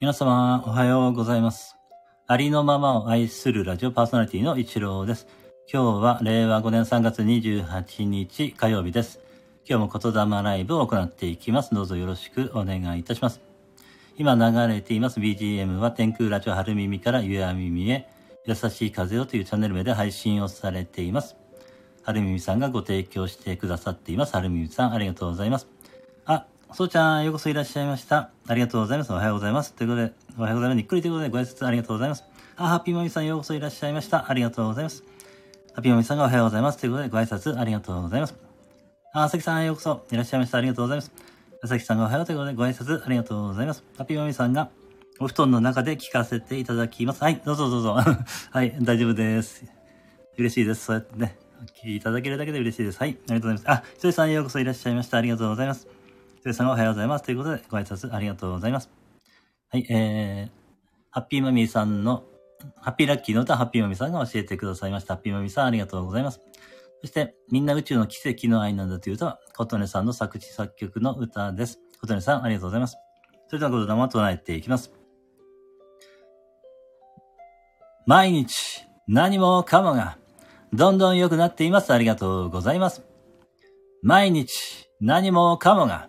皆様、おはようございます。ありのままを愛するラジオパーソナリティの一郎です。今日は令和5年3月28日火曜日です。今日も言霊ライブを行っていきます。どうぞよろしくお願いいたします。今流れています BGM は天空ラジオ春耳から夕闇耳へ優しい風をというチャンネル名で配信をされています。春耳さんがご提供してくださっています。春耳さん、ありがとうございます。あ、そうちゃん、ようこそいらっしゃいました。ありがとうございます。おはようございます。ということで、おはようございます。にっくりということで、ご挨拶ありがとうございます。あ、ハッピーマミさん、ようこそいらっしゃいました。ありがとうございます。ハッピーマミさんがおはようございます。ということで、ご挨拶ありがとうございます。あ、あさきさん、ようこそいらっしゃいました。ありがとうございます。あさきさんがおはようということで、ご挨拶ありがとうございます。ハッピーマミさんが、お布団の中で聞かせていただきます。はい、どうぞどうぞ。はい、大丈夫です。嬉しいです。そうやってね、お聞きいただけるだけで嬉しいです。はい、ありがとうございます。あ、ひとりさんようこそいらっしゃいました。ありがとうございます。ひとりさんおはようございます。ということで、ご挨拶ありがとうございます。はい、えー、ハッピーマミーさんの、ハッピーラッキーの歌、ハッピーマミーさんが教えてくださいました。ハッピーマミーさん、ありがとうございます。そして、みんな宇宙の奇跡の愛なんだという歌は、琴音さんの作詞作曲の歌です。琴音さん、ありがとうございます。それでは、言霊を唱えていきます。毎日、何もかもが、どんどん良くなっています。ありがとうございます。毎日、何もかもが、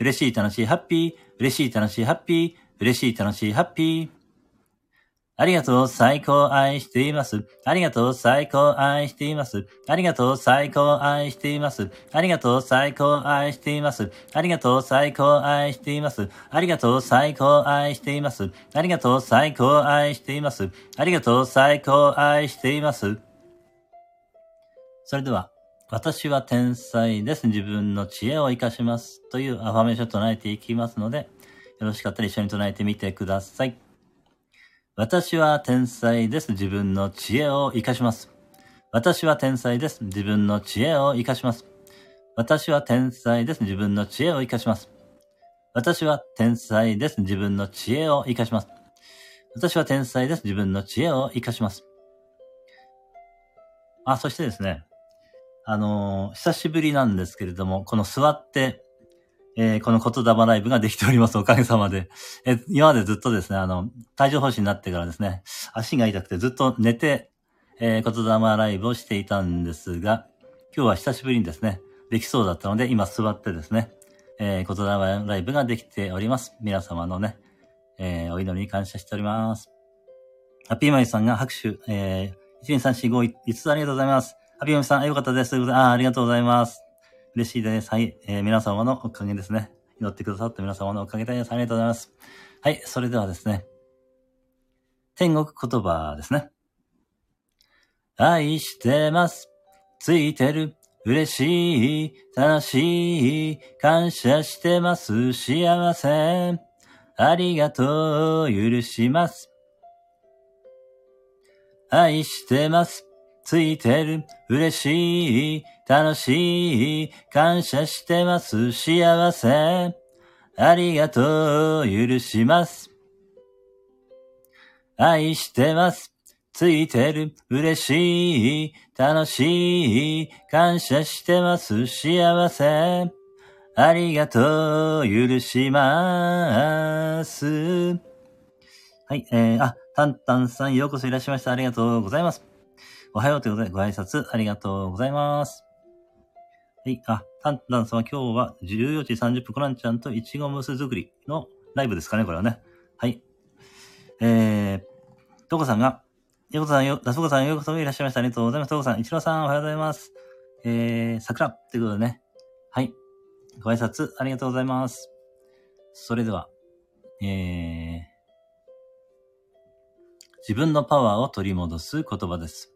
嬉しい、楽しい、ハッピー。嬉しい、楽しい、ハッピー。嬉しい、楽しい、ハッピー。ありがとう、最高愛しています。ありがとう、最高愛しています。ありがとう、最高愛しています。ありがとう、最高愛しています。ありがとう、最高愛しています。ありがとう、最高愛しています。ありがとう、最高愛しています。ありがとう、最高愛しています。それでは、私は天才です。自分の知恵を活かします。というアファメーションを唱えていきますので、よろしかったら一緒に唱えてみてください。私は天才です。自分の知恵を活かします。私は天才です。自分の知恵を活かします。私は天才です。自分の知恵を活かします。私は天才です。自分の知恵を活かします。私は天才です。自分の知恵を活かします。あ、そしてですね、あのー久しぶりなんですけれども、この座って、えーこの言霊ライブができております。おかげさまで。え、今までずっとですね、あの、帯状疱疹になってからですね、足が痛くてずっと寝て、えー言霊ライブをしていたんですが、今日は久しぶりにですね、できそうだったので、今座ってですね、えー言霊ライブができております。皆様のね、えーお祈りに感謝しております。ハッピーマイさんが拍手、えー、1、2、3、4、5、5つありがとうございます。ハッピーマイさん、よかったです。ということで、あありがとうございます。嬉しいです。はい。えー皆様のおかげですね。祈ってくださった皆様のおかげです。ありがとうございます。はい。それではですね。天国言葉ですね。愛してます。ついてる。嬉しい。楽しい。感謝してます。幸せ。ありがとう。許します。愛してます。ついてる。嬉しい。楽しい。感謝してます。幸せ。ありがとう。許します。愛してます。ついてる。嬉しい。楽しい。感謝してます。幸せ。ありがとう。許します。はい、えー、あ、タンタンさんようこそいらっしゃいました。ありがとうございます。おはようということでご挨拶ありがとうございます。はい、あ、タンタンさんは今日は14時30分、コナンちゃんといちごムース作りのライブですかね、これはね。はい。えー、トコさんが、よこさんよ、ラスコさんようこそいらっしゃいました。ありがとうございます。トコさん、イチローさんおはようございます。えー、桜ということでね。はい。ご挨拶ありがとうございます。それでは、えー、自分のパワーを取り戻す言葉です。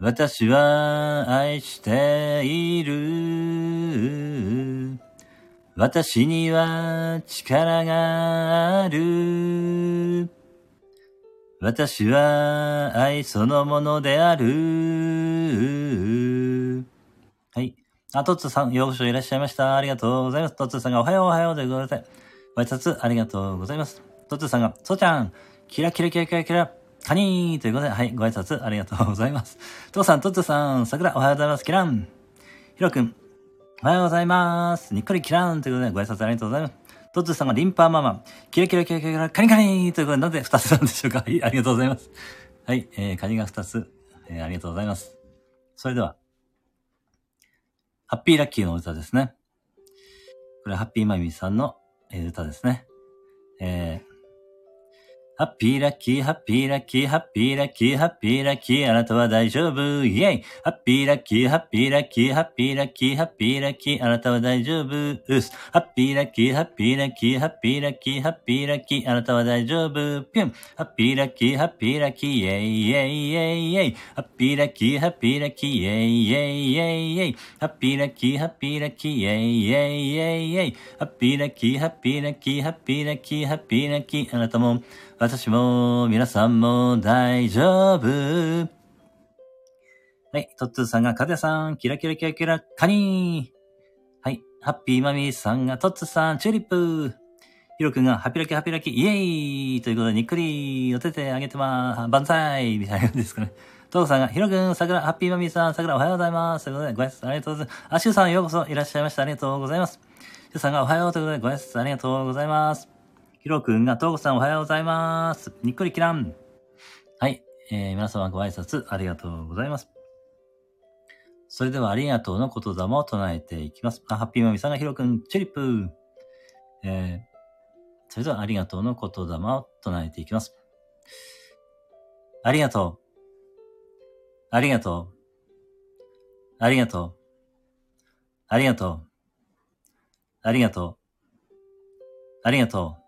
私は愛している。私には力がある。私は愛そのものである。はい。あ、トッツさん、ようこそいらっしゃいました。ありがとうございます。トッツさんがおはようおはようでございます。ご挨拶ありがとうございます。トッツさんが、そうちゃん、キラキラキラキラキラ、カニーということで、はい、ご挨拶ありがとうございます。トッツさん、トッツさん、桜おはようございます。キラン。ヒロくん、おはようございます。にっこりキランということで、ご挨拶ありがとうございます。トッツさんがリンパーママ、キラキラキラキラカニカニということで、なぜ二つなんでしょうか？はい、ありがとうございます。はい、えー、カニが二つ、えー、ありがとうございます。それでは、ハッピーラッキーの歌ですね。これハッピーマミーさんの歌ですね。えー、ハッピーラッキー、ハッピーラッキー、ハッピーラッキー、ハッピーラッキー、あなたは大丈夫、イェイハッピーラッキー、ハッピーラッキー、ハッピーラッキー、ハッピーラッキー、あなたは大丈夫、うす。ハッピーラッキー、ハッピーラッキー、ハッピーラッキー、ハッピーラッキー、あなたは大丈夫、ピュン。ハッピーラッキー、ハッピーラッキー、イェイイェイイェイイェイ。ハッピーラッキー、ハッピーラッキー、イェイイェイイェイイェイ。ハッピーラッキー、ハッピーラッキー、イェイイェイイェイイェイ。ハッピーラッキー、ハッピーラッキー、ハッピーラッキー、ハッピーラッキー、あなたも、私も、皆さんも大丈夫。はい、トッツーさんが、カテさん、キラキラキラキラ、カニー。はい、ハッピーマミーさんが、トッツーさん、チューリップ。ヒロくんが、ハピラキハピラキ、イエーイということで、にっくり、お手手あげてまーす。万歳みたいな感じですかね。トーさんが、ヒロくん、桜、ハッピーマミーさん、桜おはようございます。ということで、ご挨拶ありがとうございます。あ、シュウさんようこそいらっしゃいました。ありがとうございます。シュウさんがおはようということで、ご挨拶ありがとうございます。ヒロくんが、トーコさんおはようございます。にっくりきらん。はい。えー、皆様ご挨拶ありがとうございます。それではありがとうの言霊を唱えていきます。あ、ハッピーマミさんがヒロくん、チュリップ。えー、それではありがとうの言霊を唱えていきます。ありがとう。ありがとう。ありがとう。ありがとう。ありがとう。ありがとう。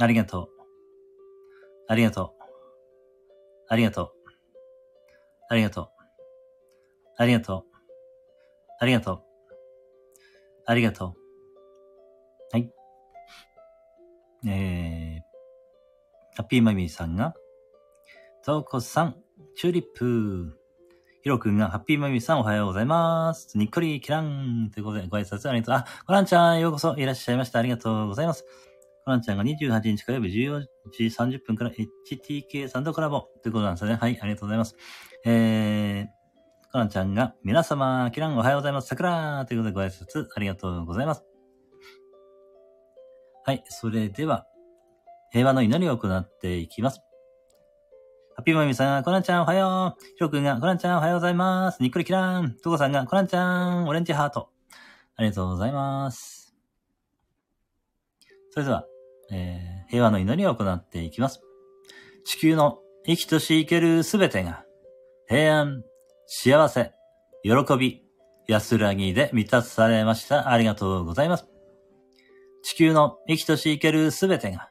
ありがとう。ありがとう。ありがとう。ありがとう。ありがとう。ありがとう。ありがとう。はい。えー、ハッピーマミーさんが、トーコさん、チューリップ。ヒロくんが、ハッピーマミーさんおはようございます。にっこりキランということで、ご挨拶ありがとう。あ、コランちゃん、ようこそいらっしゃいました。ありがとうございます。コナンちゃんが28日火曜日14時30分から HTK さんとコラボということなんですね。はい、ありがとうございます。えー、コナンちゃんが皆様、キランおはようございます。桜ということでご挨拶ありがとうございます。はい、それでは、平和の祈りを行っていきます。ハッピーマミさんが、コナンちゃんおはよう。ヒロくんが、コナンちゃんおはようございます。にっくりキラン。トコさんが、コナンちゃん、オレンジハート。ありがとうございます。それでは、えー、平和の祈りを行っていきます。地球の生きとし生けるすべてが、平安、幸せ、喜び、安らぎで満たされました。ありがとうございます。地球の生きとし生けるすべてが、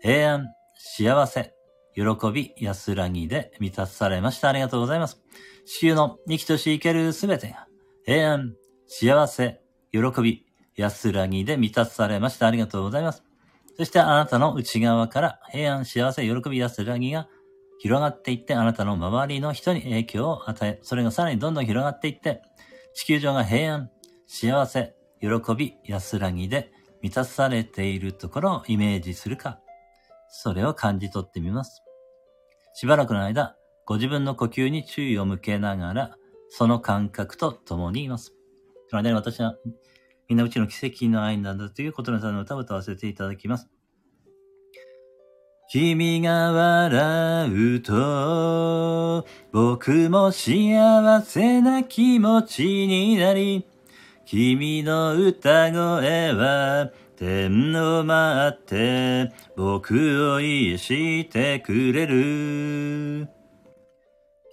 平安、幸せ、喜び、安らぎで満たされました。ありがとうございます。地球の生きとし生けるすべてが、平安、幸せ、喜び、安らぎで満たされました。ありがとうございます。そしてあなたの内側から平安、幸せ、喜び、安らぎが広がっていって、あなたの周りの人に影響を与え、それがさらにどんどん広がっていって、地球上が平安、幸せ、喜び、安らぎで満たされているところをイメージするか、それを感じ取ってみます。しばらくの間、ご自分の呼吸に注意を向けながら、その感覚と共にいます。その間に私は、みんなうちの奇跡の愛なんだということのさんの歌を歌わせていただきます。君が笑うと、僕も幸せな気持ちになり、君の歌声は天を待って僕を癒してくれる。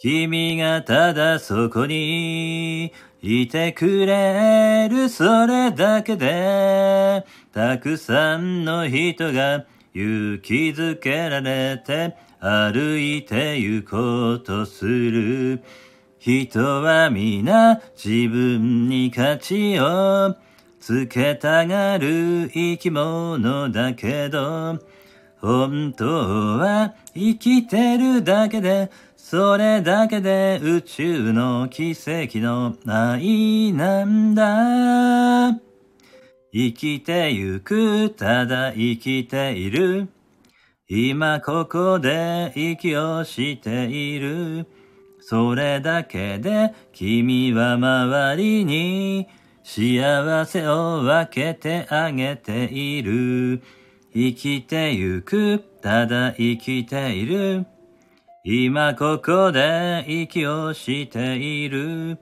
君がただそこにいてくれるそれだけでたくさんの人が勇気づけられて歩いて行こうとする。人は皆自分に価値をつけたがる生き物だけど、本当は生きてるだけで、それだけで宇宙の奇跡の愛なんだ。生きてゆく、ただ生きている。今ここで息をしている。それだけで君は周りに幸せを分けてあげている。生きてゆく、ただ生きている。今ここで息をしている。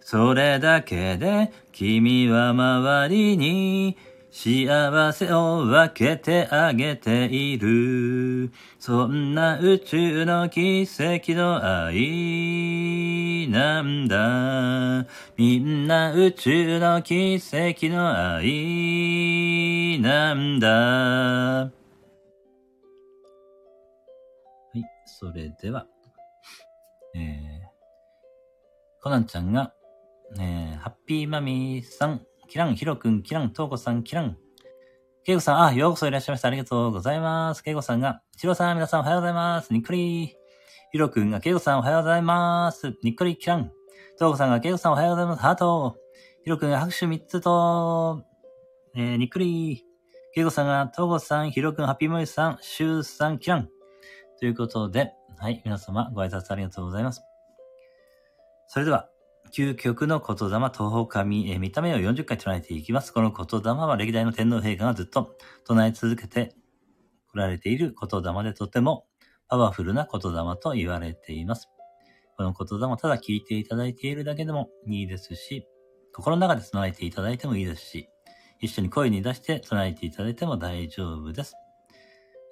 それだけで君は周りに幸せを分けてあげている。そんな宇宙の奇跡の愛なんだ。みんな宇宙の奇跡の愛なんだ。それでは、えー、コナンちゃんがえー、ハッピーマミーさん、キラン、ヒロくん、キラン、トーコさん、キラン。ケイゴさん、あ、ようこそいらっしゃいました。ありがとうございます。ケイゴさんが、シロさん、皆さんおはようございます。にっくり。ヒロくんが、ケイゴさんおはようございます。にっくり、キラン。トーコさんが、ケイゴさんおはようございます。ハート。ヒロくんが拍手3つと、えー、にっくり。ケイゴさんが、トーコさん、ヒロくん、ハッピーマミーさん、シューさん、キラン。ということで、はい、皆様ご挨拶ありがとうございます。それでは、究極の言霊、東方神、え見た目を40回唱えていきます。この言霊は歴代の天皇陛下がずっと唱え続けて来られている言霊でとてもパワフルな言霊と言われています。この言霊をただ聞いていただいているだけでもいいですし、心の中で唱えていただいてもいいですし、一緒に声に出して唱えていただいても大丈夫です。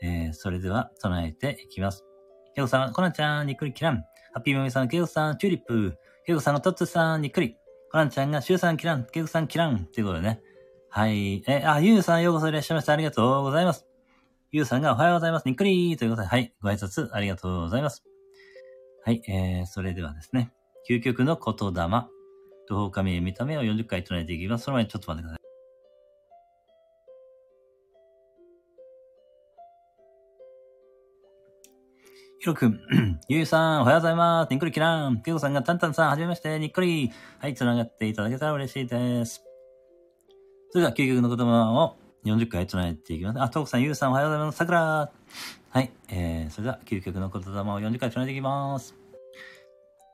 えー、それでは唱えていきます。ケゴさん、コナちゃん、にっくりキラン。ハッピーメミさん、ケゴさん、チューリップ。ケイコさんがトッツさんにっくり。コランちゃんがシュウさんキラン、ケイコさんキラン。っていうことでね。はい。え、あ、ユウさんようこそいらっしゃいました。ありがとうございます。ユウさんがおはようございます。にっくりということで、はい。ご挨拶ありがとうございます。はい。えー、それではですね。究極の言霊。東方神見た目を40回唱えていきます。その前にちょっと待ってください。ひろくん、ゆうさん、おはようございます。にっくりきらん。けいこさんがたんたんさん、はじめまして、にっくり。はい、繋がっていただけたら嬉しいです。それでは、究極の言葉を40回唱えていきます。あ、とうこさん、ゆうさん、おはようございます。さくら。はい、えー、それでは、究極の言霊を40回唱えていきます。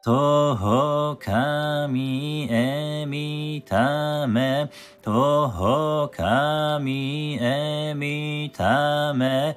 とほかみえみため、とほかみえみため、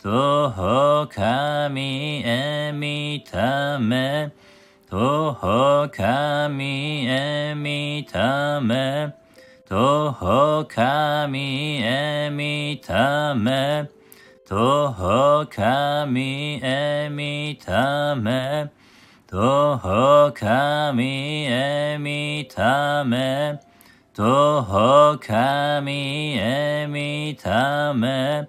徒か神え見ため徒か神え見ため徒か神え見ため徒か神え見ため徒か神え見ため徒か神え見ため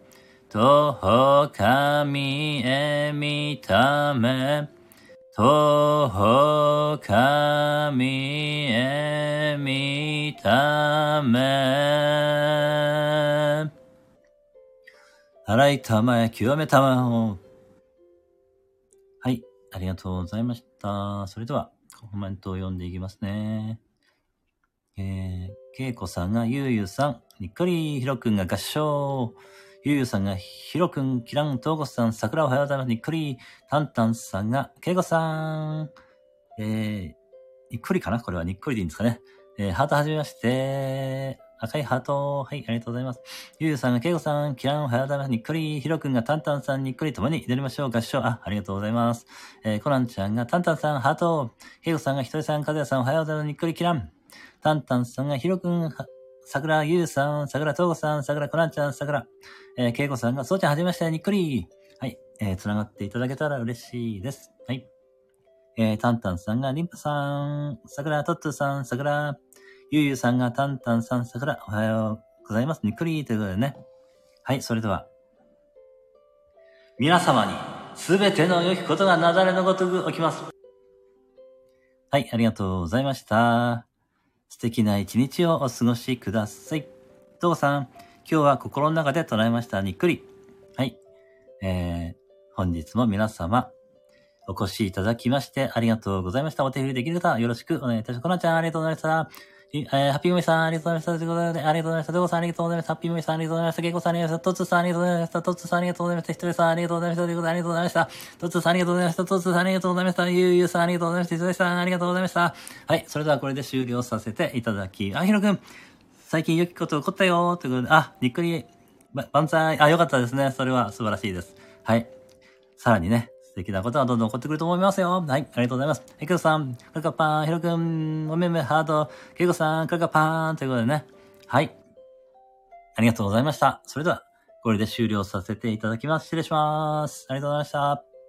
とほかみえみため、とほかみえみため。洗いたまえ、極めたまを。はい、ありがとうございました。それでは、コメントを読んでいきますね。えー、けいこさんがゆうゆうさん、にっこりひろくんが合唱。ゆうゆうさんがひろくん、きらん、とうこさん、桜おはようございます。にっこり、たんたんさんが、けいこさん。えー、にっこりかな？これはにっこりでいいんですかね。えー、ハートはじめまして。赤いハート。はい、ありがとうございます。ゆうゆうさんが、けいこさん、きらん、おはようございます。にっこり、ひろくんが、たんたんさん、にっこりともに祈りましょう。合唱。あ、ありがとうございます。えー、コナンちゃんが、たんたんさん、ハート。けいこさんが、ひとりさん、かずやさん、おはようございます。にっこり、きらん。たんたんさんが、ひろくん、は桜ゆうさん、桜とうこさん、桜コナンちゃん、桜、えー、けいこさんが、そうちゃんはじめまして、にっこり。はい、えー、つながっていただけたら嬉しいです。はい。えー、たんたんさんが、りんぱさん、桜とっつーさん、桜、ゆうゆうさんが、たんたんさん、桜、おはようございます。にっこりということでね。はい、それでは。皆様に、すべての良きことがなだれのごとく起きます。はい、ありがとうございました。素敵な一日をお過ごしください。とうさん、今日は心の中で捉えました。にっくり。はい。えー、本日も皆様、お越しいただきましてありがとうございました。お手振りできる方、よろしくお願いいたします。こなちゃん、ありがとうございました。えー、ハッピーモミさん、ありがとうございました。ありがとうございました。どうさん、ありがとうございました。ハッピーモミさん、ありがとうございました。ゲコさん、ありがとうございました。トツさん、ありがとうございました。トツさん、ありがとうございました。ひとりさん、ありがとうございました。ということで、ありがとうございました。トツさん、ありがとうございました。トツさん、ありがとうございました。ゆうゆうさん、ありがとうございました。ひとりさん、ありがとうございました。はい、それではこれで終了させていただき、あ、ひろくん、最近良きこと起こったよということで、あ、にっくり、ば、万歳。あ、よかったですね。それは素晴らしいです。はい。さらにね、素敵なことはどんどん起こってくると思いますよ。はい、ありがとうございます。はい、けどさん、カカパーン、ひろくん、おめめハート、けいこさん、カカパーンということでね。はい。ありがとうございました。それでは、これで終了させていただきます。失礼します。ありがとうございました。